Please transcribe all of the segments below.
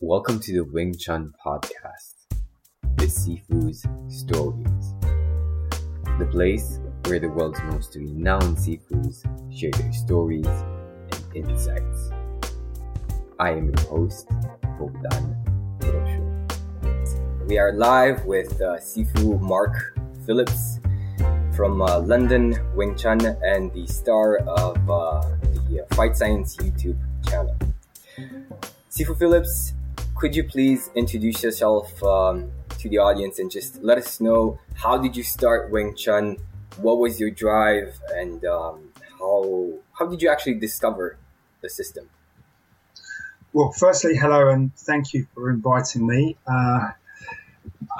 Welcome to the Wing Chun podcast, the Sifu's Stories, the place where the world's most renowned Sifus share their stories and insights. I am your host, Bogdan Rosho. We are live with uh, Sifu Mark Phillips from uh, London Wing Chun and the star of uh, the Fight Science YouTube channel. Sifu Phillips, could you please introduce yourself um, to the audience and just let us know how did you start Wing Chun? What was your drive, and um, how how did you actually discover the system? Well, firstly, hello and thank you for inviting me. Uh,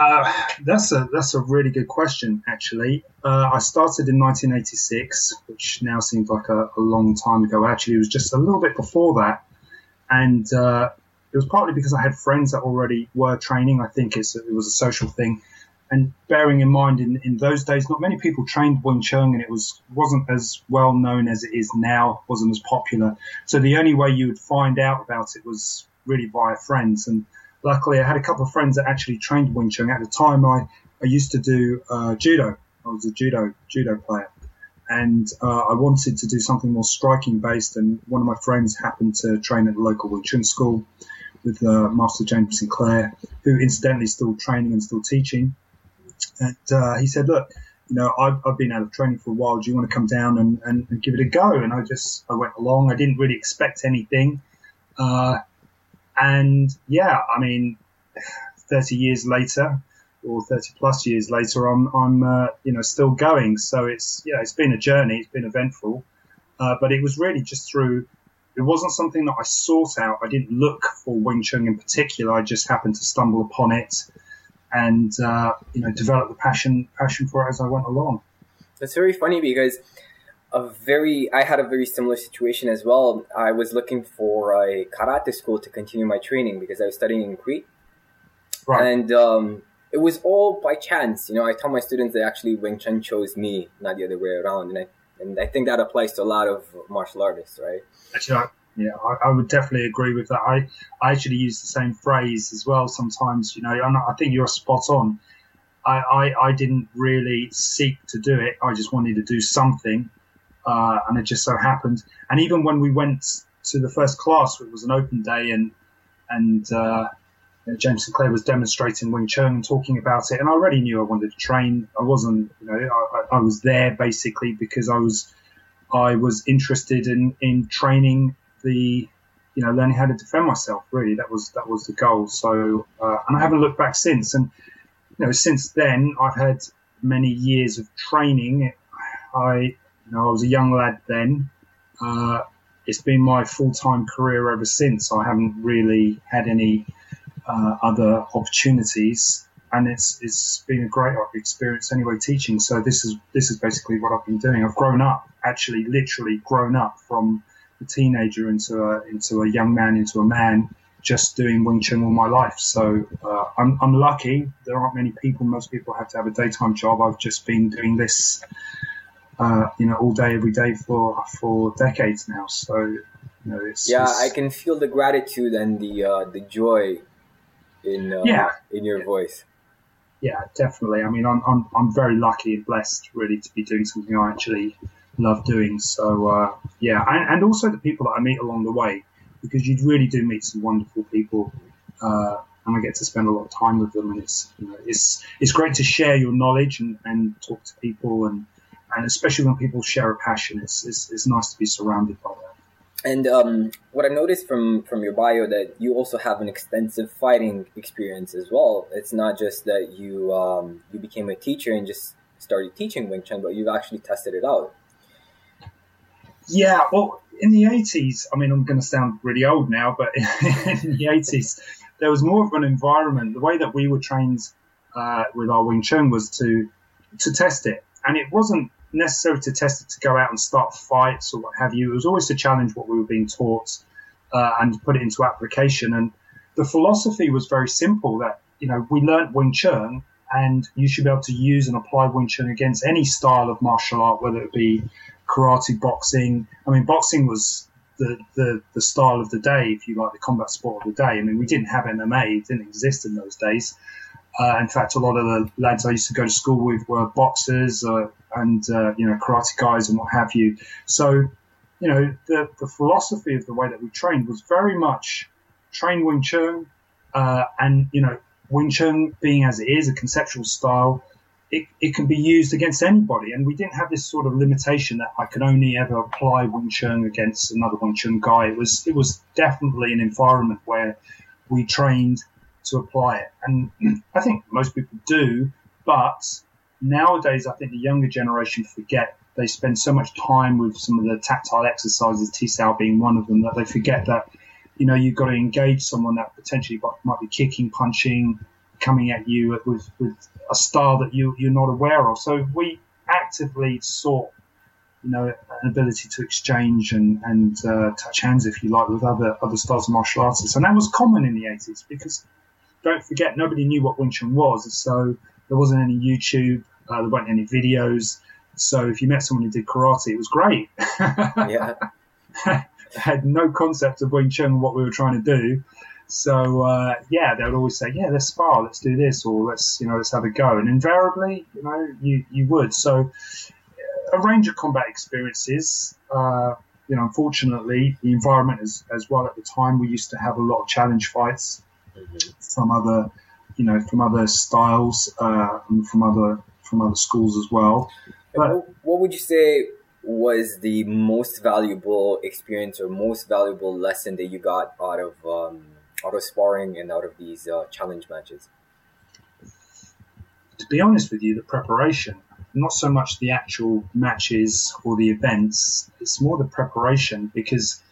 uh, that's a that's a really good question. Actually, uh, I started in 1986, which now seems like a, a, long time ago. Actually, it was just a little bit before that and uh, it was partly because I had friends that already were training. I think it was a social thing, and bearing in mind in, in those days, not many people trained Wing Chun, and it was wasn't as well known as it is now, wasn't as popular. So the only way you would find out about it was really via friends. And luckily, I had a couple of friends that actually trained Wing Chun. At the time, I I used to do uh, judo. I was a judo judo player and uh, I wanted to do something more striking based. And one of my friends happened to train at the local Wing Chun school with uh, Master James Sinclair, who incidentally is still training and still teaching. And uh, he said, "Look, you know, I've, I've, been out of training for a while. Do you want to come down and, and, and, give it a go?" And I just I went along. I didn't really expect anything, uh, and yeah, I mean, thirty years later or 30 plus years later, I'm, I'm uh, you know, still going. So it's, yeah, it's been a journey. It's been eventful. Uh, but it was really just through, it wasn't something that I sought out. I didn't look for Wing Chun in particular. I just happened to stumble upon it and, uh, you know, develop the passion, passion for it as I went along. That's very funny because a very, I had a very similar situation as well. I was looking for a karate school to continue my training because I was studying in Crete. Right. And, um, it was all by chance. You know, I tell my students that actually Wing Chun chose me, not the other way around, and I and I think that applies to a lot of martial artists, right? Actually, I, yeah, I, I, would definitely agree with that. I I actually use the same phrase as well sometimes. You know, i think you're spot on. I, I, I didn't really seek to do it. I just wanted to do something, uh, and it just so happened. And even when we went to the first class, it was an open day, and and uh, know, James Sinclair was demonstrating Wing Chun talking about it, and I already knew I wanted to train. I wasn't, you know, I, I was there basically because I was, I was interested in in training the, you know, learning how to defend myself. Really, that was that was the goal. So, uh, and I haven't looked back since. And you know, since then, I've had many years of training. I, you know, I was a young lad then. Uh, it's been my full time career ever since. I haven't really had any uh, other opportunities, and it's it's been a great experience anyway teaching. So this is this is basically what I've been doing. I've grown up, actually, literally grown up from a teenager into a into a young man into a man, just doing Wing Chun all my life. So uh, I'm I'm lucky. There aren't many people. Most people have to have a daytime job. I've just been doing this. Uh, you know, all day, every day for for decades now. So, you know, it's, yeah, it's, I can feel the gratitude and the uh, the joy in uh, yeah. in your voice. Yeah, definitely. I mean, I'm, I'm I'm very lucky and blessed, really, to be doing something I actually love doing. So uh, yeah, and, and, also the people that I meet along the way, because you really do meet some wonderful people, uh, and I get to spend a lot of time with them, and it's you know, it's it's great to share your knowledge and, and talk to people, and and especially when people share a passion, it's, it's, it's nice to be surrounded by that. And um, what I noticed from from your bio that you also have an extensive fighting experience as well. It's not just that you um, you became a teacher and just started teaching Wing Chun, but you've actually tested it out. Yeah, well, in the eighties, I mean, I'm going to sound really old now, but in the eighties, there was more of an environment. The way that we were trained uh, with our Wing Chun was to to test it, and it wasn't necessarily to test it to go out and start fights or what have you. It was always to challenge what we were being taught uh, and put it into application. And the philosophy was very simple that, you know, we learnt Wing Chun and you should be able to use and apply Wing Chun against any style of martial art, whether it be karate, boxing. I mean, boxing was the, the, the style of the day, if you like, the combat sport of the day. I mean, we didn't have MMA, it didn't exist in those days. Uh, in fact, a lot of the lads I used to go to school with were boxers uh, and, uh, you know, karate guys and what have you. So, you know, the, the philosophy of the way that we trained was very much train Wing Chun, uh, and, you know, Wing Chun being as it is, a conceptual style, it, it can be used against anybody. And we didn't have this sort of limitation that I could only ever apply Wing Chun against another Wing Chun guy. It was it was definitely an environment where we trained to apply it. And I think most people do, but nowadays I think the younger generation forget. They spend so much time with some of the tactile exercises, Chi Sau being one of them, that they forget that you know you've got to engage someone that potentially might be kicking, punching, coming at you with, with a style that you, you're not aware of. So we actively sought, you know, an ability to exchange and, and uh, touch hands, if you like, with other other styles of martial artists. And that was common in the 80s because, don't forget, nobody knew what Wing Chun was. So there wasn't any YouTube, uh, there weren't any videos. So if you met someone who did karate, it was great. yeah. had no concept of Wing Chun and what we were trying to do. So uh, yeah, they would always say, "Yeah, let's spar, let's do this, or let's you know let's have a go." And invariably, you know, you you would. So a range of combat experiences. Uh, you know, unfortunately, the environment as as well at the time. We used to have a lot of challenge fights mm-hmm. from other, you know, from other styles, uh, and from other from other schools as well. But what would you say was the most valuable experience or most valuable lesson that you got out of um, out of sparring and out of these uh, challenge matches? To be honest with you, the preparation, not so much the actual matches or the events, it's more the preparation because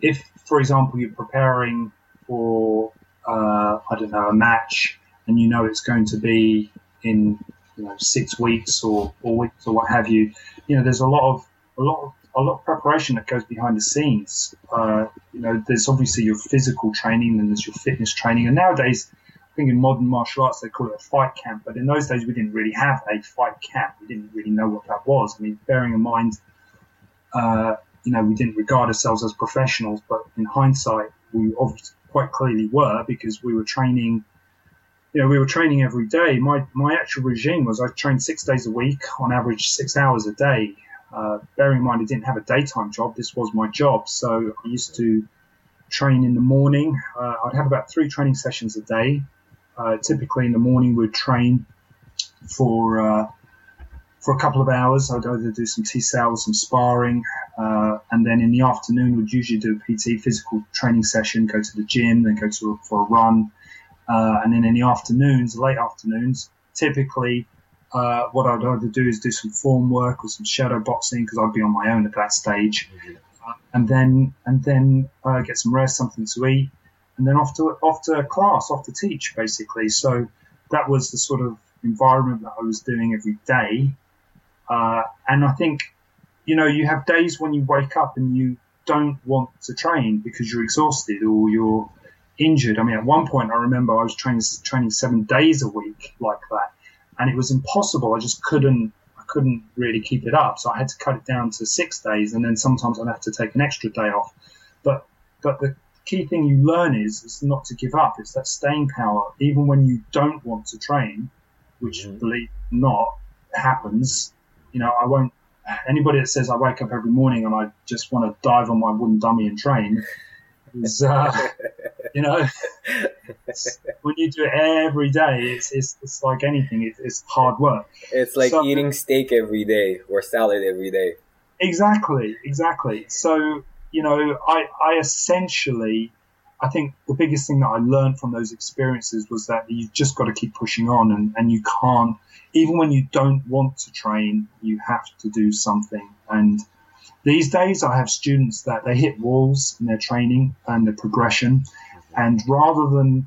if, for example, you're preparing for, uh, I don't know, a match and you know it's going to be in you know six weeks or four weeks or what have you, you know, there's a lot of a lot of a lot of preparation that goes behind the scenes. Uh, you know, there's obviously your physical training and there's your fitness training. And nowadays, I think in modern martial arts they call it a fight camp, but in those days we didn't really have a fight camp. We didn't really know what that was. I mean, bearing in mind, uh, you know, we didn't regard ourselves as professionals, but in hindsight, we obviously quite clearly were because we were training. You know, we were training every day. My my actual regime was I trained six days a week, on average six hours a day. Uh, bearing in mind I didn't have a daytime job, this was my job. So I used to train in the morning. Uh, I'd have about three training sessions a day. Uh, typically in the morning, we'd train for uh, for a couple of hours. I'd either do some Chi Sau, some sparring, uh, and then in the afternoon, we'd usually do a PT physical training session, go to the gym, then go to for a run, uh, and then in the afternoons, late afternoons, typically uh, what I'd either do is do some form work or some shadow boxing because I'd be on my own at that stage, mm-hmm. uh, and then and then uh, get some rest, something to eat, and then off to off to class, off to teach basically. So that was the sort of environment that I was doing every day, uh, and I think you know you have days when you wake up and you don't want to train because you're exhausted or you're injured. I mean, at one point I remember I was training training seven days a week like that and it was impossible. I just couldn't I couldn't really keep it up. So I had to cut it down to six days, and then sometimes I'd have to take an extra day off. But but the key thing you learn is is not to give up. It's that staying power, even when you don't want to train, which mm-hmm. believe not happens. You know, I won't. Anybody that says I wake up every morning and I just want to dive on my wooden dummy and train is, uh, you know, when you do it every day, it's, it's, it's like anything, it's, it's hard work. It's like so, eating steak every day or salad every day. Exactly, exactly. So, you know, I, I essentially, I think the biggest thing that I learned from those experiences was that you've just got to keep pushing on and, and you can't, even when you don't want to train, you have to do something. And these days, I have students that they hit walls in their training and their progression, and rather than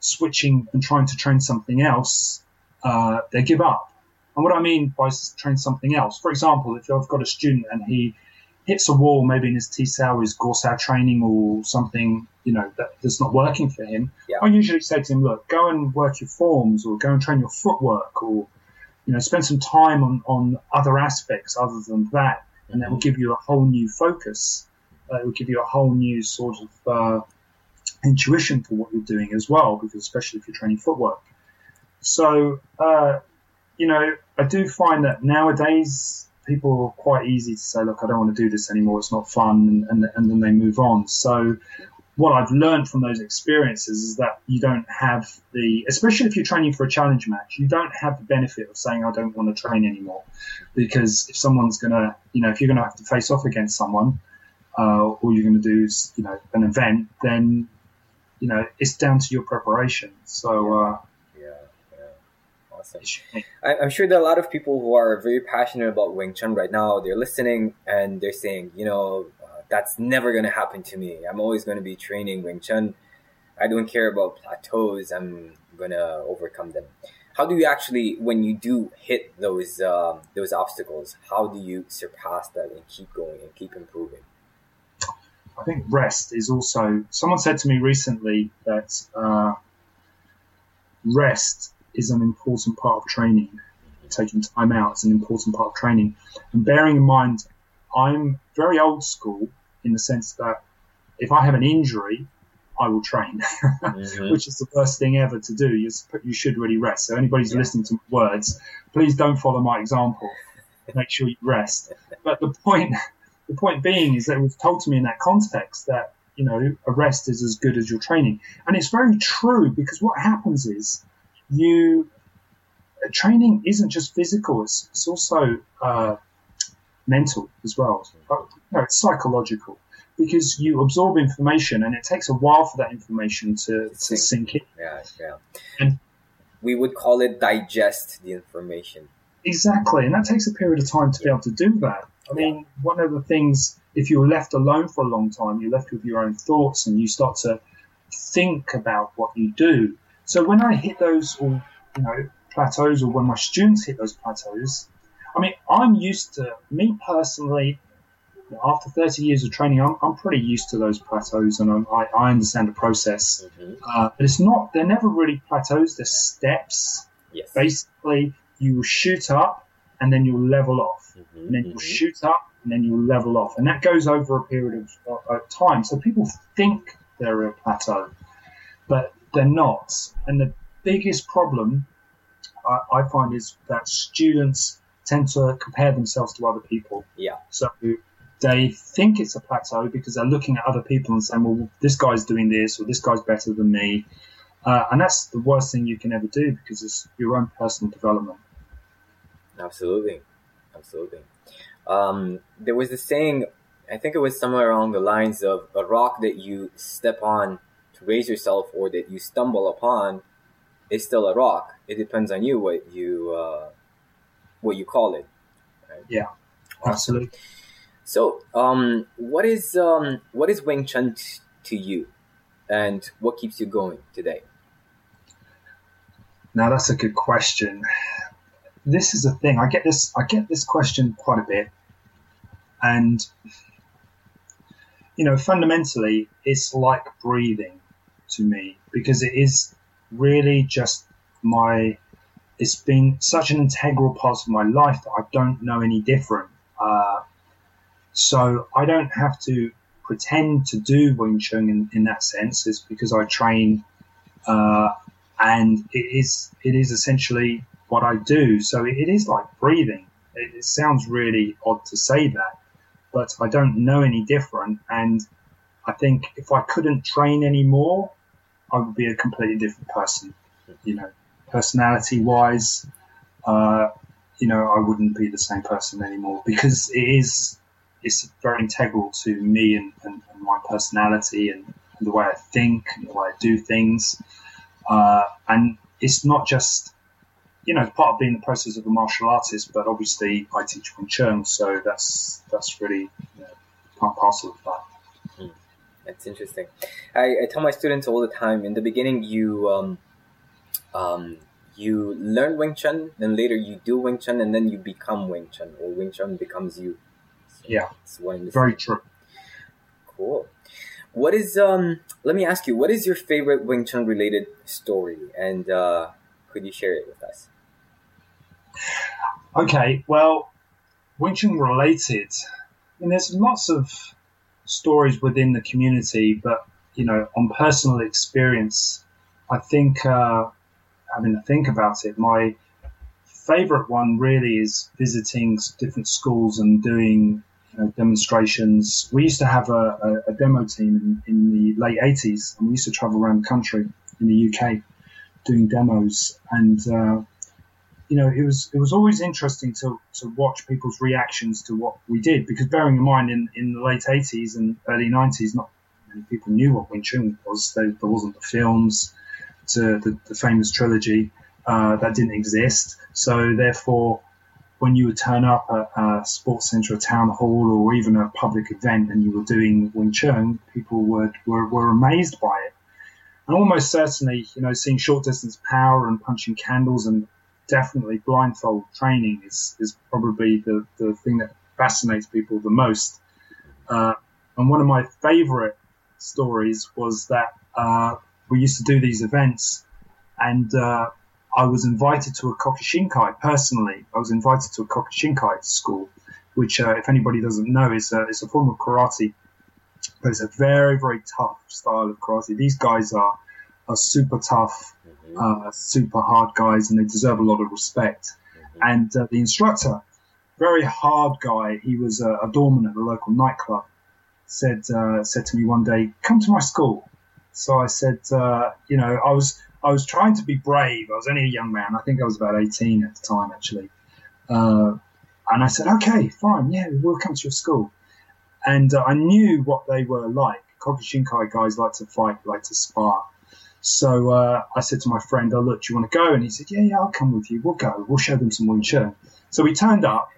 switching and trying to train something else, uh, they give up. And what I mean by train something else, for example, if I've got a student and he hits a wall, maybe in his Chi Sau, his Gor Sau training or something, you know, that, that's not working for him, yeah. I usually say to him, look, go and work your forms or go and train your footwork or, you know, spend some time on, on other aspects other than that and that will give you a whole new focus. Uh, it will give you a whole new sort of uh, intuition for what you're doing as well, because especially if you're training footwork. So, uh, you know, I do find that nowadays people are quite easy to say, look, I don't want to do this anymore. It's not fun. And, and, and then they move on. So what I've learned from those experiences is that you don't have the, especially if you're training for a challenge match, you don't have the benefit of saying, I don't want to train anymore. Because if someone's going to, you know, if you're going to have to face off against someone, uh, all you're going to do you know, an event, then, you know, it's down to your preparation. So, uh, yeah, yeah. Awesome. I, I'm sure there are a lot of people who are very passionate about Wing Chun right now. They're listening and they're saying, you know, that's never going to happen to me. I'm always going to be training Wing Chun. I don't care about plateaus. I'm going to overcome them. How do you actually, when you do hit those um, those obstacles, how do you surpass that and keep going and keep improving? I think rest is also. Someone said to me recently that uh, rest is an important part of training. Taking time out is an important part of training, and bearing in mind I'm very old school in the sense that if I have an injury, I will train, mm-hmm. which is the worst thing ever to do. You, you should really rest. So anybody who's yeah. listening to my words, please don't follow my example. Make sure you rest. But the point, the point being is that it was told to me in that context that you know a rest is as good as your training, and it's very true because what happens is you training isn't just physical; it's, it's also uh, mental as well. No, it's psychological because you absorb information and it takes a while for that information to, to sink in. Yeah, yeah. And we would call it digest the information. Exactly, and that takes a period of time to be able to do that. I mean, one of the things, if you're left alone for a long time, you're left with your own thoughts and you start to think about what you do. So when I hit those, or you know, plateaus, or when my students hit those plateaus, I mean, I'm used to me personally. After 30 years of training, I'm, I'm pretty used to those plateaus, and I, I understand the process. Mm-hmm. Uh, but it's not; they're never really plateaus. They're steps. Yes. Basically, you shoot up, and then you'll level off, mm-hmm. and then you'll mm-hmm. shoot up, and then you'll level off, and that goes over a period of, of time. So people think they're a plateau, but they're not. And the biggest problem I, I find is that students tend to compare themselves to other people. Yeah. So they think it's a plateau because they're looking at other people and saying, well, this guy's doing this or this guy's better than me. Uh, and that's the worst thing you can ever do because it's your own personal development. Absolutely. Absolutely. Um, there was a saying, I think it was somewhere along the lines of a rock that you step on to raise yourself or that you stumble upon is still a rock. It depends on you what you uh, what you call it. Right? Yeah, absolutely. So, um, what is um, what is Wing Chun t- to you, and what keeps you going today? Now that's a good question. This is the thing. I get this. I get this question quite a bit, and you know, fundamentally, it's like breathing to me because it is really just my it's been such an integral part of my life that I don't know any different. Uh, so I don't have to pretend to do Wing Chun in, in that sense. It's because I train, uh, and it is it is essentially what I do. So it, is like breathing. It, it sounds really odd to say that, but I don't know any different. And I think if I couldn't train anymore, I would be a completely different person. You know personality wise, uh, you know, I wouldn't be the same person anymore because it is it's very integral to me and, and, and my personality and, and, the way I think and the way I do things. Uh, and it's not just you know, it's part of being the process of a martial artist, but obviously I teach Wing Chun, so that's that's really you know, part and parcel of that. Hmm. That's interesting. I, I, tell my students all the time. In the beginning, you um, um, you learn Wing Chun, then later you do Wing Chun, and then you become Wing Chun, or Wing Chun becomes you. So yeah, it's one very true. Cool. What is um? Let me ask you, what is your favorite Wing Chun related story, and uh, could you share it with us? Okay, well, Wing Chun related. I mean, there's lots of stories within the community, but you know, on personal experience, I think uh, having to think about it, my favorite one really is visiting different schools and doing you know, demonstrations. We used to have a, a, a demo team in, in, the late 80s, and we used to travel around the country in the UK doing demos. And uh, you know, it was it was always interesting to, to watch people's reactions to what we did because bearing in mind in, in the late 80s and early 90s, not many people knew what Wing Chun was. There, there wasn't the films to the, the famous trilogy uh, that didn't exist. So therefore, when you would turn up at a sports centre, a town hall, or even a public event, and you were doing Wing Chun, people would were, were amazed by it. And almost certainly, you know, seeing short distance power and punching candles and definitely blindfold training is, is probably the, the thing that fascinates people the most. Uh, and one of my favorite stories was that uh, we used to do these events and uh, I was invited to a Kyokushinkai personally. I was invited to a Kyokushinkai school, which, uh, if anybody doesn't know, is a, is a form of karate, but it's a very, very tough style of karate. These guys are, are super tough uh, super hard guys, and they deserve a lot of respect. Mm-hmm. And uh, the instructor, very hard guy, he was a, a doorman at a local nightclub, said uh, said to me one day, "Come to my school." So I said, uh, you know, I was I was trying to be brave. I was only a young man. I think I was about eighteen at the time, actually. Uh, and I said, "Okay, fine, yeah, we'll come to your school." And uh, I knew what they were like. Kyokushinkai guys like to fight, like to spar. So uh, I said to my friend, "Oh look, do you want to go?" And he said, "Yeah, yeah, I'll come with you. We'll go. We'll show them some Wing Chun." So we turned up,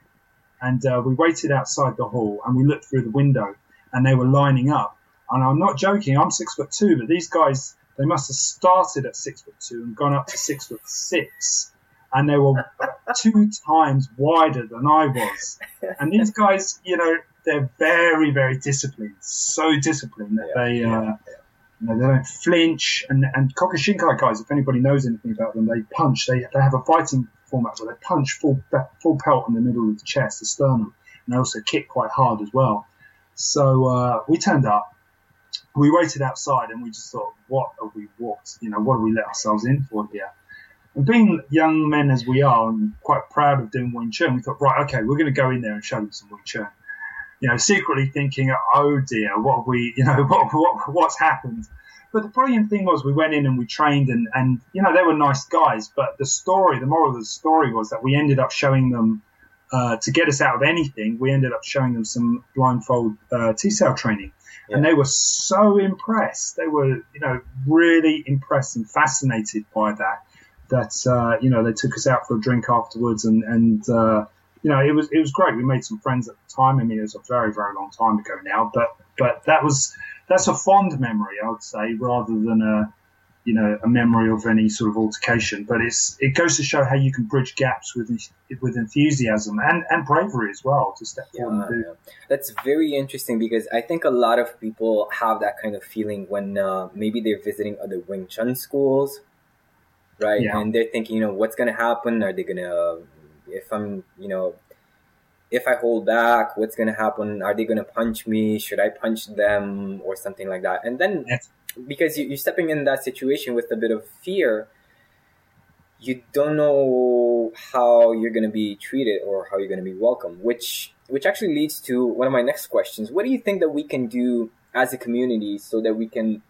and uh, we waited outside the hall, and we looked through the window, and they were lining up. And I'm not joking. I'm six foot two, but these guys they must have started at six foot two and gone up to six foot six, and they were two times wider than I was. And these guys, you know, they're very, very disciplined, so disciplined that yeah, they. Uh, yeah you know, they don't flinch. And, and Kyokushinkai guys, if anybody knows anything about them, they punch. They, they have a fighting format where they punch full full pelt in the middle of the chest, the sternum, and they also kick quite hard as well. So uh, we turned up. We waited outside and we just thought, what have we walked? You know, what have we let ourselves in for here? And being young men as we are, and quite proud of doing Wing Chun, we thought, right, okay, we're going to go in there and show them some Wing Chun you know, secretly thinking, oh dear, what have we, you know, what, what, what's happened? But the brilliant thing was we went in and we trained and, and, you know, they were nice guys, but the story, the moral of the story was that we ended up showing them, uh, to get us out of anything, we ended up showing them some blindfold, uh, Chi Sau training. Yeah. And they were so impressed. They were, you know, really impressed and fascinated by that, that, uh, you know, they took us out for a drink afterwards and, and, uh, you know, it was it was great. We made some friends at the time. I mean, it was a very very long time ago now, but but that was that's a fond memory, I would say, rather than a you know a memory of any sort of altercation. But it's it goes to show how you can bridge gaps with with enthusiasm and and bravery as well to step forward and do. Yeah. That's very interesting because I think a lot of people have that kind of feeling when uh, maybe they're visiting other Wing Chun schools, right? Yeah. And they're thinking, you know, what's going to happen? Are they going to if I'm, you know, if I hold back, what's going to happen? Are they going to punch me? Should I punch them or something like that? And then, yes. because you, are stepping in that situation with a bit of fear, you don't know how you're going to be treated or how you're going to be welcome, which which actually leads to one of my next questions. What do you think that we can do as a community so that we can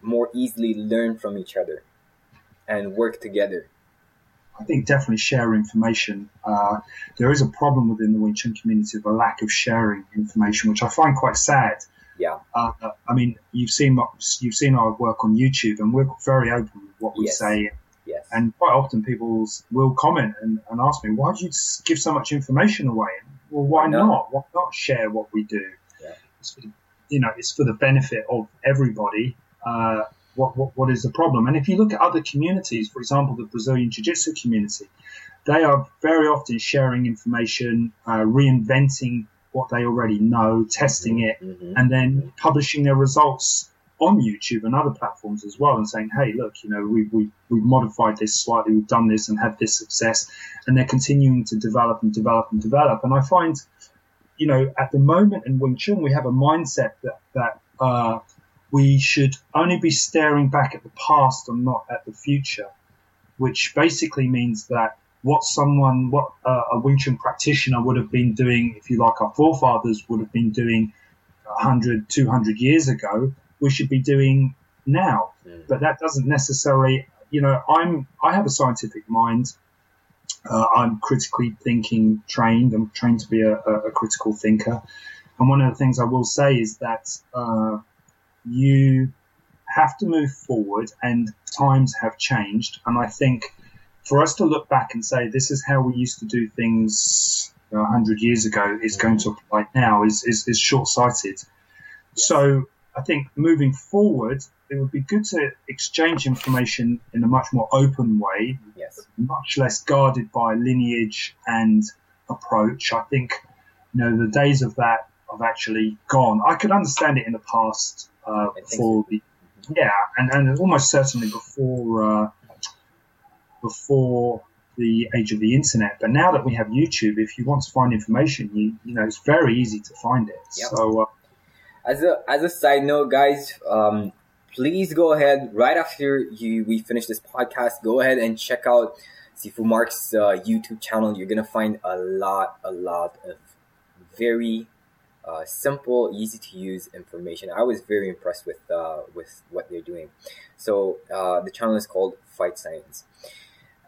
more easily learn from each other and work together? I think definitely share information. Uh, there is a problem within the Wing Chun community of a lack of sharing information, which I find quite sad. Yeah. Uh, I mean, you've seen you've seen our work on YouTube, and we're very open with what we yes. say. Yes. And quite often people will comment and, and ask me, why do you give so much information away? Well, why not? Why not share what we do? Yeah. It's for, you know, it's for the benefit of everybody. Uh, what, what, what is the problem. And if you look at other communities, for example, the Brazilian Jiu Jitsu community, they are very often sharing information, uh, reinventing what they already know, testing it, mm-hmm. and then publishing their results on YouTube and other platforms as well, and saying, "Hey, look, you know, we we we've modified this slightly, we've done this, and had this success," and they're continuing to develop and develop and develop. And I find you know, at the moment in Wing Chun, we have a mindset that, that, uh, we should only be staring back at the past and not at the future, which basically means that what someone, what uh, a Wing Chun practitioner would have been doing, if you like, our forefathers would have been doing 100, 200 years ago, we should be doing now. Mm. But that doesn't necessarily, you know, I'm, I have a scientific mind. Uh, I'm critically thinking trained. I'm trained to be a, a, critical thinker. And one of the things I will say is that uh, you have to move forward, and times have changed. And I think for us to look back and say this is how we used to do things 100 years ago is going to apply now is, is, is short sighted. So I think moving forward, it would be good to exchange information in a much more open way, yes. much less guarded by lineage and approach. I think you know the days of that have actually gone. I could understand it in the past uh, before so. the yeah, and, and almost certainly before uh, before the age of the internet. But now that we have YouTube, if you want to find information, you you know it's very easy to find it. Yep. So. Uh, as a as a side note, guys, um, please go ahead right after you we finish this podcast. Go ahead and check out Sifu Mark's uh, YouTube channel. You're gonna find a lot, a lot of very uh, simple, easy to use information. I was very impressed with uh, with what they're doing. So uh, the channel is called Fight Science,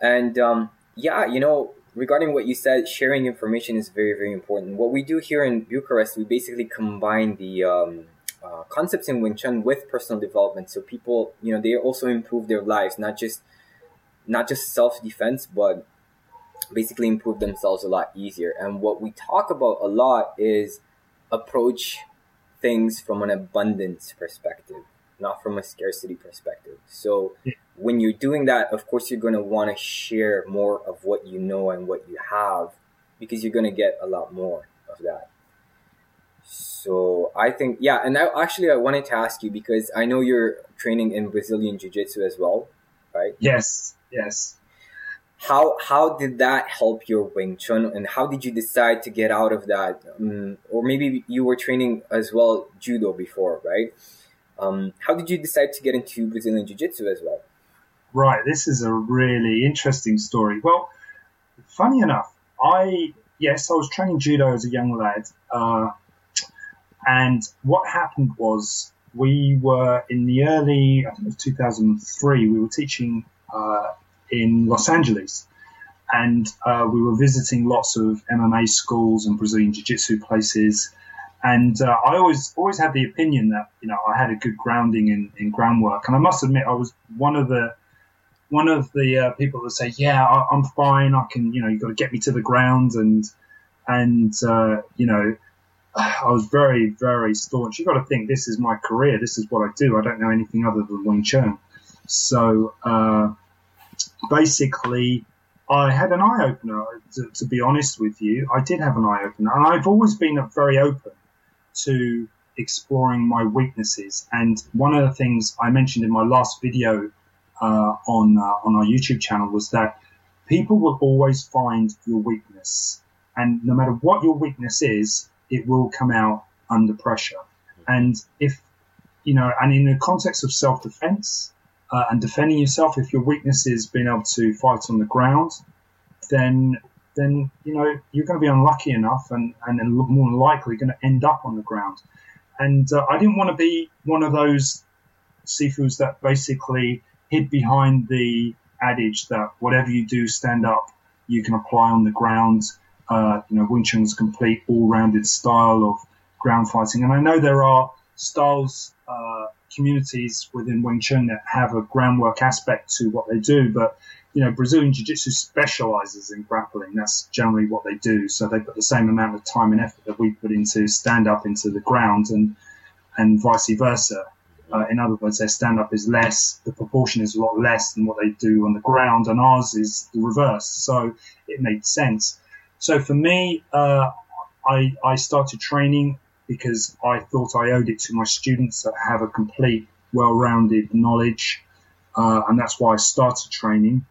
and um, yeah, you know, regarding what you said, sharing information is very, very important. What we do here in Bucharest, we basically combine the um, uh, concepts in Wing Chun with personal development. So people, you know, they also improve their lives, not just not just self defense, but basically improve themselves a lot easier. And what we talk about a lot is approach things from an abundance perspective, not from a scarcity perspective. So when you're doing that, of course, you're going to want to share more of what you know and what you have because you're going to get a lot more of that. So I think, yeah, and I, actually I wanted to ask you because I know you're training in Brazilian Jiu Jitsu as well, right? Yes, yes. How how did that help your Wing Chun, and how did you decide to get out of that? Um, or maybe you were training as well Judo before, right? Um, how did you decide to get into Brazilian Jiu Jitsu as well? Right, this is a really interesting story. Well, funny enough, I yes, I was training judo as a young lad, uh, and what happened was we were in the early, I think it was 2003. We were teaching uh, in Los Angeles, and uh, we were visiting lots of MMA schools and Brazilian jiu-jitsu places. And uh, I always always had the opinion that you know I had a good grounding in, in groundwork, and I must admit I was one of the one of the uh, people that say, "Yeah, I, am fine. I can, you know, you've got to get me to the ground," and and uh, you know, I was very very staunch. You've got to think this is my career. This is what I do. I don't know anything other than Wing Chun. So uh, basically, I had an eye opener. To, to, be honest with you, I did have an eye opener, and I've always been very open to exploring my weaknesses. And one of the things I mentioned in my last video uh, on uh, on our YouTube channel was that people will always find your weakness, and no matter what your weakness is, it will come out under pressure. And if you know, and in the context of self defense uh, and defending yourself, if your weakness is being able to fight on the ground, then then you know you're going to be unlucky enough and and more than likely going to end up on the ground. And uh, I didn't want to be one of those sifus that basically hid behind the adage that whatever you do stand up, you can apply on the ground. Uh, you know, Wing Chun's complete all-rounded style of ground fighting, and I know there are styles, uh, communities within Wing Chun that have a groundwork aspect to what they do, but you know, Brazilian Jiu Jitsu specializes in grappling. That's generally what they do. So they put the same amount of time and effort that we put into stand up into the ground and, and vice versa. Uh, in other words, their stand up is less, the proportion is a lot less than what they do on the ground, and ours is the reverse. So it made sense. So for me, uh, I, I started training because I thought I owed it to my students that have a complete, well rounded knowledge. Uh, and that's why I started training.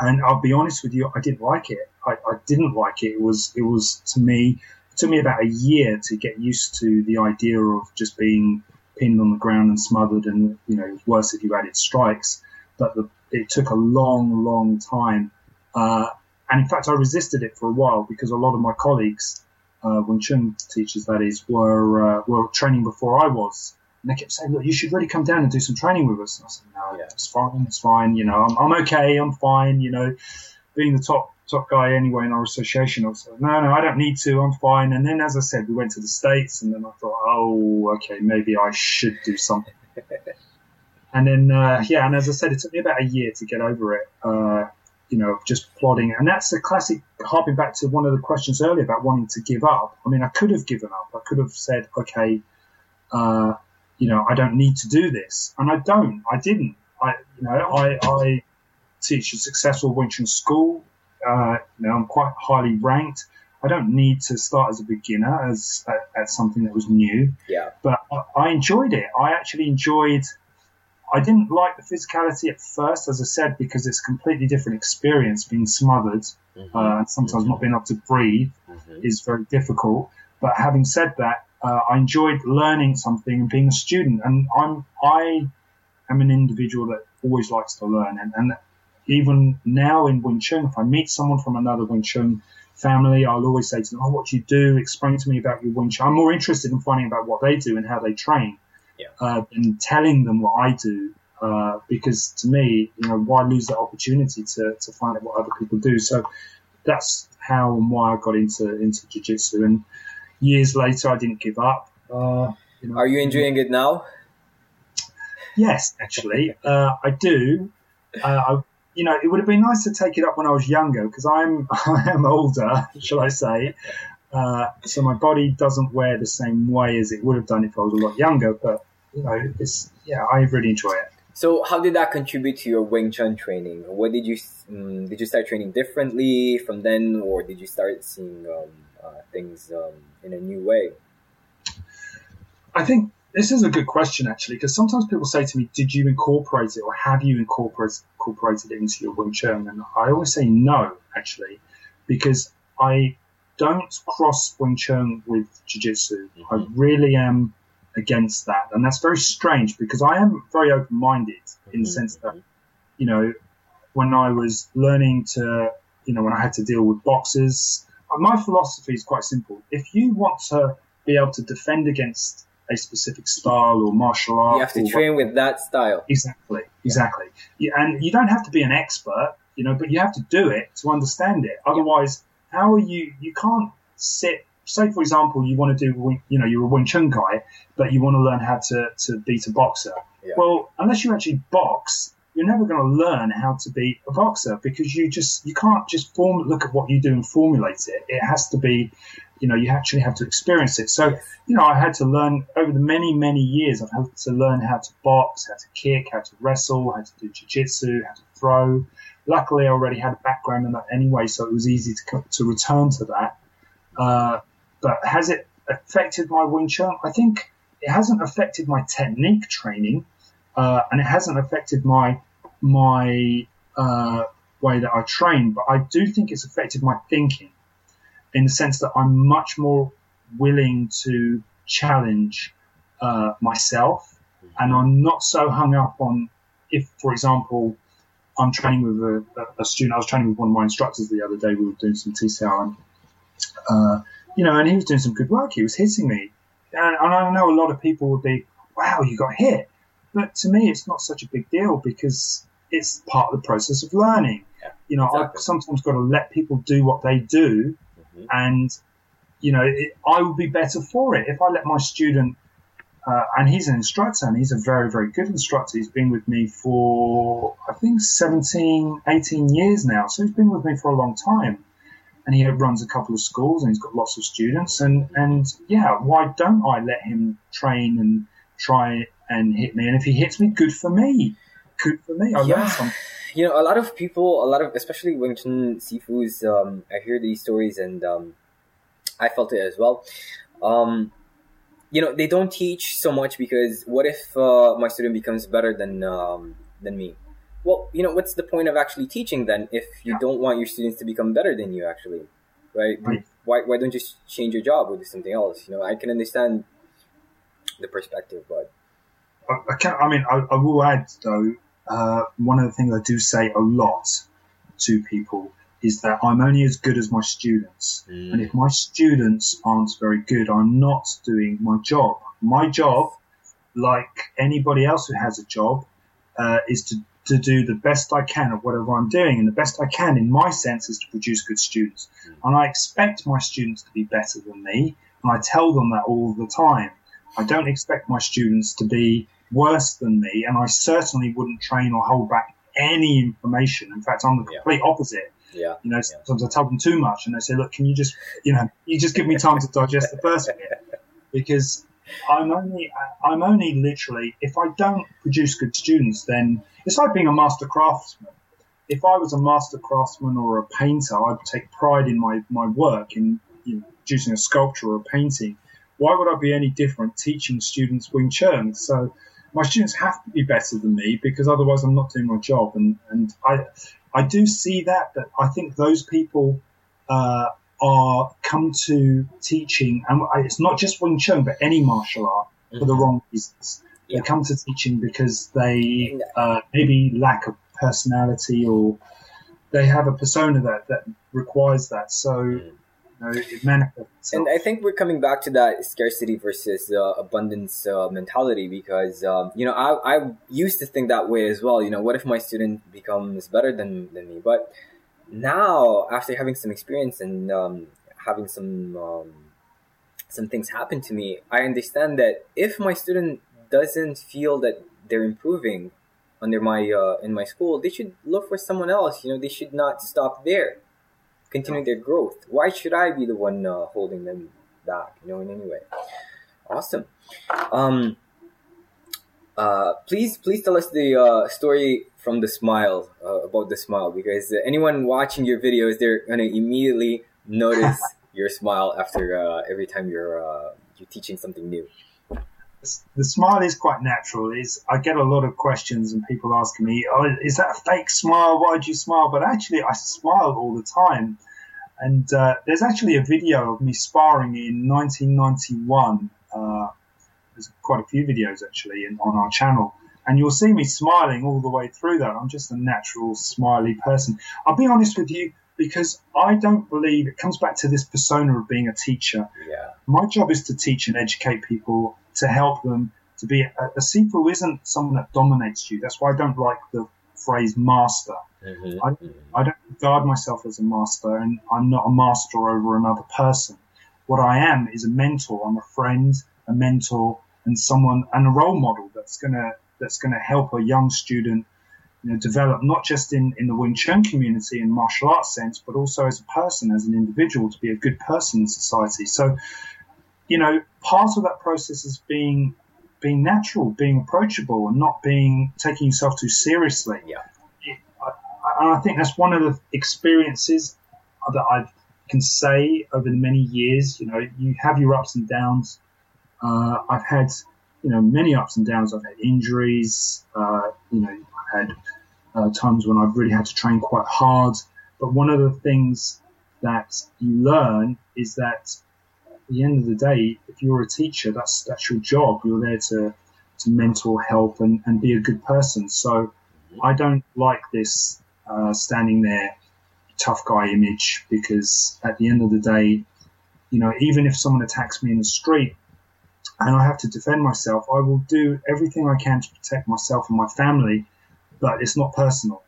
And I'll be honest with you, I didn't like it. I, I, didn't like it. It was, it was to me it took me about a year to get used to the idea of just being pinned on the ground and smothered, and you know, it was worse if you added strikes. But the, it took a long, long time. Uh, and in fact, I resisted it for a while because a lot of my colleagues, uh, Wing Chun teachers, that is, were uh, were training before I was, and they kept saying, "Look, you should really come down and do some training with us." And I said, "No, yeah. it's fine, it's fine. You know, I'm, I'm okay, I'm fine. You know, being the top top guy anyway in our association. I was like, no, no, I don't need to. I'm fine. And then, as I said, we went to the States, and then I thought, oh, okay, maybe I should do something. and then, uh, yeah, and as I said, it took me about a year to get over it. Uh, you know, just plodding. And that's the classic, harping back to one of the questions earlier about wanting to give up. I mean, I could have given up. I could have said, okay, uh, you know, I don't need to do this. And I don't. I didn't. I, you know, I, I teach a successful Wing Chun school. Uh, you know, I'm quite highly ranked. I don't need to start as a beginner as at, at something that was new. Yeah. But I, I, enjoyed it. I actually enjoyed. I didn't like the physicality at first, as I said, because it's a completely different experience being smothered mm-hmm. uh, and sometimes mm-hmm. not being able to breathe mm-hmm. is very difficult. But having said that, uh, I enjoyed learning something and being a student. And I'm I am an individual that always likes to learn, and, and even now in Wing Chun, if I meet someone from another Wing Chun family, I'll always say to them, "Oh, what do you do? Explain to me about your Wing Chun." I'm more interested in finding out what they do and how they train, yeah. uh, than telling them what I do. Uh, because to me, you know, why lose that opportunity to, to find out what other people do? So that's how and why I got into into jiu-jitsu. And years later, I didn't give up. Uh, you know, Are you enjoying it now? Yes, actually, uh, I do. Uh, I you know, it would have been nice to take it up when I was younger because I'm I am older, shall I say. Uh, so my body doesn't wear the same way as it would have done if I was a lot younger. But you know, it's yeah, I really enjoy it. So how did that contribute to your Wing Chun training? What did you um, did you start training differently from then, or did you start seeing um, uh, things um, in a new way? I think this is a good question, actually, because sometimes people say to me, "Did you incorporate it, or have you incorporated incorporated it into your Wing Chun?" And I always say no, actually, because I don't cross Wing Chun with Jiu Jitsu. Mm-hmm. I really am against that, and that's very strange because I am very open minded in the mm-hmm. sense that, you know, when I was learning to, you know, when I had to deal with boxers, my philosophy is quite simple. If you want to be able to defend against a specific style or martial art. You have to train what, with that style. Exactly, exactly. Yeah. and you don't have to be an expert, you know, but you have to do it to understand it. Otherwise, how are you? You can't sit. Say, for example, you want to do, you know, you're a Wing Chun guy, but you want to learn how to, to beat a boxer. Yeah. Well, unless you actually box, you're never going to learn how to be a boxer because you just you can't just form look at what you do and formulate it. It has to be you know, you actually have to experience it. So, you know, I had to learn over the many, many years, I've had to learn how to box, how to kick, how to wrestle, how to do jiu-jitsu, how to throw. Luckily, I already had a background in that anyway, so it was easy to, to return to that. Uh, but has it affected my Wing Chun? I think it hasn't affected my technique training, uh, and it hasn't affected my my uh, way that I train. But I do think it's affected my thinking in the sense that I'm much more willing to challenge uh, myself, and I'm not so hung up on if, for example, I'm training with a, a, student. I was training with one of my instructors the other day. We were doing some TCR, and uh, you know, and he was doing some good work. He was hitting me, and, and I know a lot of people would be, "Wow, you got hit," but to me, it's not such a big deal because it's part of the process of learning. Yeah, you know, exactly. I've sometimes got to let people do what they do Mm-hmm. And, you know, it, I would be better for it if I let my student, uh, and he's an instructor and he's a very, very good instructor. He's been with me for, I think, 17, 18 years now. So he's been with me for a long time. And he runs a couple of schools and he's got lots of students. And, and yeah, why don't I let him train and try and hit me? And if he hits me, good for me. Good for me. I yeah. learned something you know, a lot of people, a lot of, especially Wing Chun Sifus, um, I hear these stories and um, I felt it as well. Um, you know, they don't teach so much because what if uh, my student becomes better than um, than me? Well, you know, what's the point of actually teaching then if you don't want your students to become better than you? Actually, right? right. why why don't you change your job or do something else? You know, I can understand the perspective, but I, I can I mean, I, I will add though. Uh, one of the things I do say a lot to people is that I'm only as good as my students, Mm. and if my students aren't very good, I'm not doing my job. My job, like anybody else who has a job, uh, is to to do the best I can at whatever I'm doing, and the best I can, in my sense, is to produce good students. Mm. And I expect my students to be better than me, and I tell them that all the time. I don't expect my students to be worse than me, and I certainly wouldn't train or hold back any information. In fact, I'm the Yeah. complete opposite. yeah, You know, sometimes I tell them too much, and they say, "Look, can you just, you know, you just give me time to digest the first bit?" Because I'm only, I'm only literally, if I don't produce good students, then it's like being a master craftsman. If I was a master craftsman or a painter, I'd take pride in my my work in you know, producing a sculpture or a painting. Why would I be any different teaching students Wing Chun? So my students have to be better than me because otherwise I'm not doing my job. And and I I do see that, but I think those people uh, are come to teaching, and it's not just Wing Chun, but any martial art for the wrong reasons. Yeah. They come to teaching because they uh, maybe lack a personality or they have a persona that, that requires that. So Mm. you know, it manifests. And I think we're coming back to that scarcity versus uh, abundance uh, mentality because um, you know I, I used to think that way as well. You know, what if my student becomes better than, than me? But now, after having some experience and um, having some um, some things happen to me, I understand that if my student doesn't feel that they're improving under my uh, in my school, they should look for someone else. You know, they should not stop there continue their growth. Why should I be the one uh, holding them back? You know, in any way. Awesome. Um, uh, please, please tell us the uh, story from the smile uh, about the smile because uh, anyone watching your videos, they're gonna immediately notice your smile after uh, every time you're uh, you're teaching something new. the smile is quite natural. Is I get a lot of questions and people asking me, "Oh, is that a fake smile? Why do you smile?" But actually, I smile all the time. And uh, there's actually a video of me sparring in 1991. There's quite a few videos actually in, on our channel, and you'll see me smiling all the way through that. I'm just a natural smiley person. I'll be honest with you because I don't believe it comes back to this persona of being a teacher Yeah. my job is to teach and educate people to help them to be a, a Sifu isn't someone that dominates you. That's why I don't like the phrase master. Mhm, I- mhm. I don't regard myself as a master, and I'm not a master over another person. What I am is a mentor. I'm a friend, a mentor, and someone and a role model that's gonna that's gonna help a young student, you know, develop not just in in the Wing Chun community and martial arts sense, but also as a person, as an individual, to be a good person in society. So, you know, part of that process is being being natural, being approachable, and not being taking yourself too seriously. Yeah. And I think that's one of the experiences that I can say over the many years. You know, you have your ups and downs. Uh, I've had, you know, many ups and downs. I've had injuries. Uh, you know, I've had uh, times when I've really had to train quite hard. But one of the things that you learn is that at the end of the day, if you're a teacher, that's that's your job. You're there to to mentor, help, and, and be a good person. So I don't like this uh, standing there tough guy image because at the end of the day, you know, even if someone attacks me in the street and I have to defend myself, I will do everything I can to protect myself and my family, but it's not personal.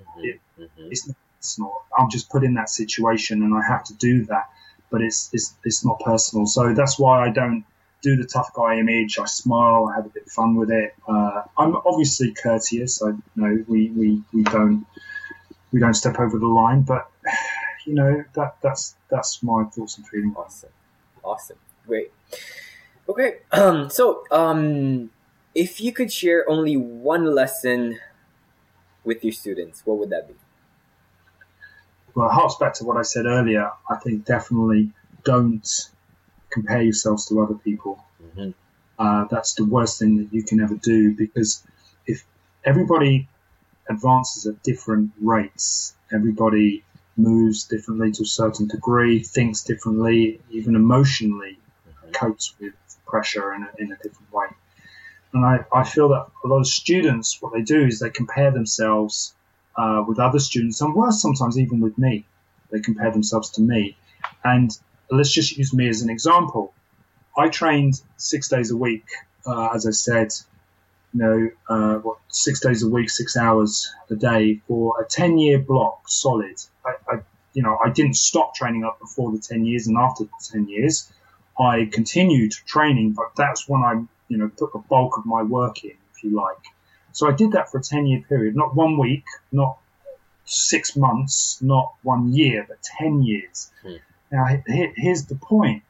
Mhm, mhm. It's not personal. I'm just put in that situation and I have to do that, but it's, it's, it's not personal. So that's why I don't do the tough guy image. I smile, I have a bit of fun with it. Uh, I'm obviously courteous. I you know we, we, we don't we don't step over the line, but you know that that's that's my thoughts and feelings. Awesome. Awesome. Great. Okay. Um, so, um, if you could share only one lesson with your students, what would that be? Well, it harks back to what I said earlier. I think definitely don't compare yourselves to other people. Mm-hmm. Uh, that's the worst thing that you can ever do because if everybody advances at different rates, everybody moves differently to a certain degree, thinks differently, even emotionally Mm-hmm. copes with pressure in a, in a different way. And I, I feel that a lot of students, what they do is they compare themselves uh, with other students, and worse, sometimes even with me. They compare themselves to me. And let's just use me as an example. I trained six days a week, uh, as I said, you know, uh, what, six days a week, six hours a day for a 10 year block solid. I, I, you know, I didn't stop training up before the 10 years and after the 10 years. I continued training, but that's when I, you know, put the bulk of my work in, if you like. So I did that for a 10 year period, not one week, not six months, not one year, but 10 years. Hmm. Now, here's the point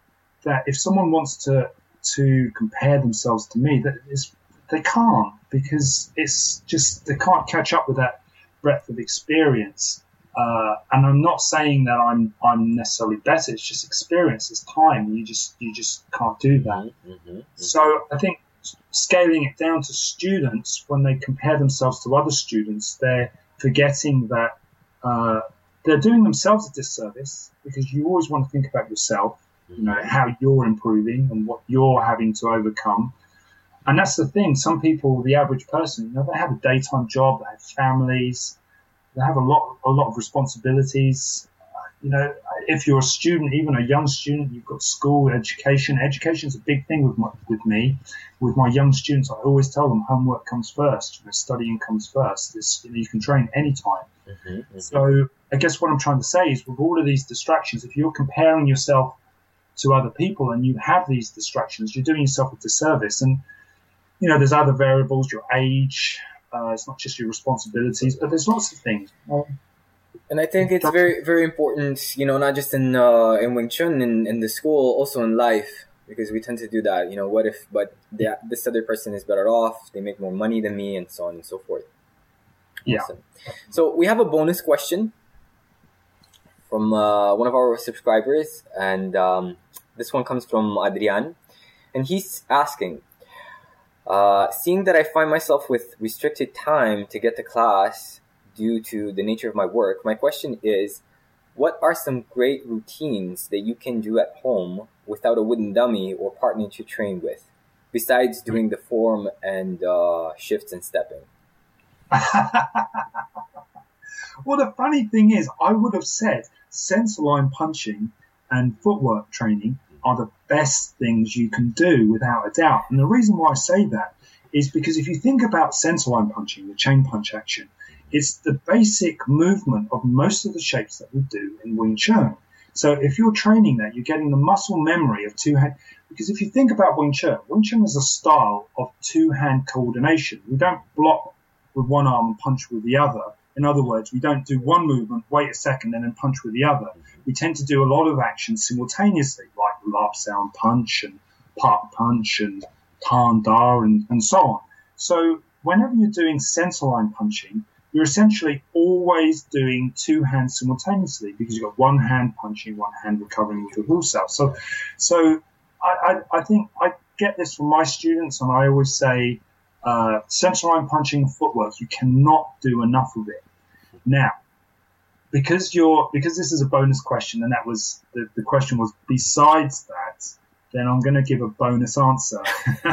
that if someone wants to, to compare themselves to me, that is, they can't because it's just, they can't catch up with that breadth of experience. Uh, and I'm not saying that I'm I'm necessarily better. It's just experience. It's time. You just you just can't do that. Mm-hmm. So I think scaling it down to students when they compare themselves to other students, they're forgetting that uh, they're doing themselves a disservice because you always want to think about yourself. You know how you're improving and what you're having to overcome. And that's the thing. Some people, the average person, you know, they have a daytime job, they have families, they have a lot, a lot of responsibilities. You know, if you're a student, even a young student, you've got school, education. Education is a big thing with my, with me. With my young students, I always tell them homework comes first. You know, studying comes first. It's, you, know, you can train anytime. Mm-hmm. So I guess what I'm trying to say is with all of these distractions, if you're comparing yourself to other people and you have these distractions, you're doing yourself a disservice. And, you know, there's other variables, your age, uh, it's not just your responsibilities, but there's lots of things. Well, And I think it's very, very important, you know, not just in uh, in Wing Chun in, in the school, also in life, because we tend to do that. You know, what if, but the, this other person is better off, they make more money than me, and so on and so forth. Yeah. Awesome. So we have a bonus question from uh, one of our subscribers, and um, this one comes from Adrian, and he's asking, uh, seeing that I find myself with restricted time to get to class due to the nature of my work, my question is, what are some great routines that you can do at home without a wooden dummy or partner to train with, besides doing the form and uh, shifts and stepping? well, the funny thing is, I would have said center line punching and footwork training are the best things you can do without a doubt. And the reason why I say that is because if you think about center line punching, the chain punch action, it's the basic movement of most of the shapes that we do in Wing Chun. So if you're training that, you're getting the muscle memory of two hand. Because if you think about Wing Chun, Wing Chun is a style of two hand coordination. We don't block with one arm and punch with the other. In other words, we don't do one movement, wait a second, and then punch with the other. We tend to do a lot of actions simultaneously, like Lap Sau punch and Pak punch and tan da and, and so on. So whenever you're doing center line punching, you're essentially always doing two hands simultaneously because you've got one hand punching, one hand recovering with your Wu Sau. So, so I, I, I think I get this from my students, and I always say, uh, center line punching footwork, you cannot do enough of it. Now, because you're because this is a bonus question, and that was the, the question was besides that, then I'm going to give a bonus answer.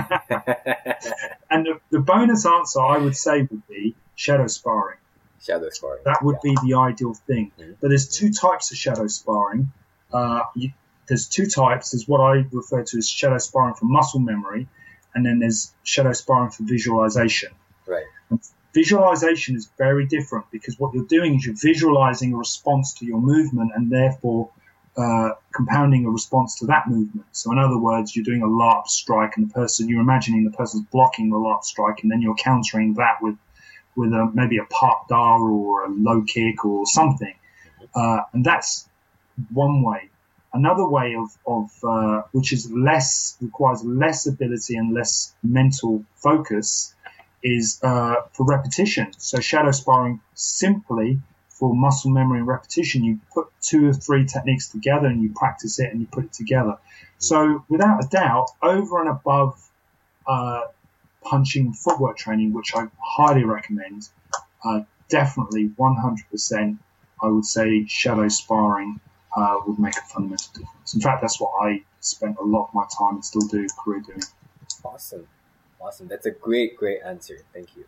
and the, the bonus answer I would say would be shadow sparring. Shadow sparring. That would yeah. be the ideal thing. Mhm. But there's two types of shadow sparring. Uh, you, there's two types. There's what I refer to as shadow sparring for muscle memory, and then there's shadow sparring for visualization. Right. Visualization is very different because what you're doing is you're visualizing a response to your movement and therefore uh, compounding a response to that movement. So, in other words, you're doing a larp strike, and the person you're imagining the person's blocking the larp strike, and then you're countering that with with a, maybe a Pak Da or a low kick or something. Uh, and that's one way. Another way of, of uh, which is less requires less ability and less mental focus is uh, for repetition. So shadow sparring simply for muscle memory and repetition. You put two or three techniques together and you practice it and you put it together. So without a doubt, over and above uh, punching footwork training, which I highly recommend, uh, definitely 100% I would say shadow sparring uh, would make a fundamental difference. In fact, that's what I spent a lot of my time and still do career doing. Awesome. Awesome. That's a great, great answer. Thank you.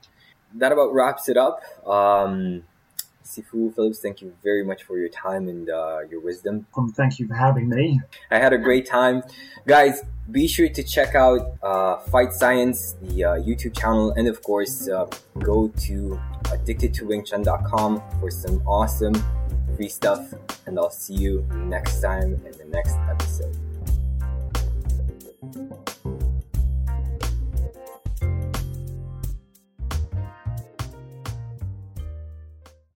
That about wraps it up. Um, Sifu Phillips, thank you very much for your time and uh, your wisdom. Um, thank you for having me. I had a great time. Guys, be sure to check out uh, Fight Science, the uh, YouTube channel, and of course, uh, go to addictedtowingchun.com for some awesome stuff. And I'll see you next time in the next episode.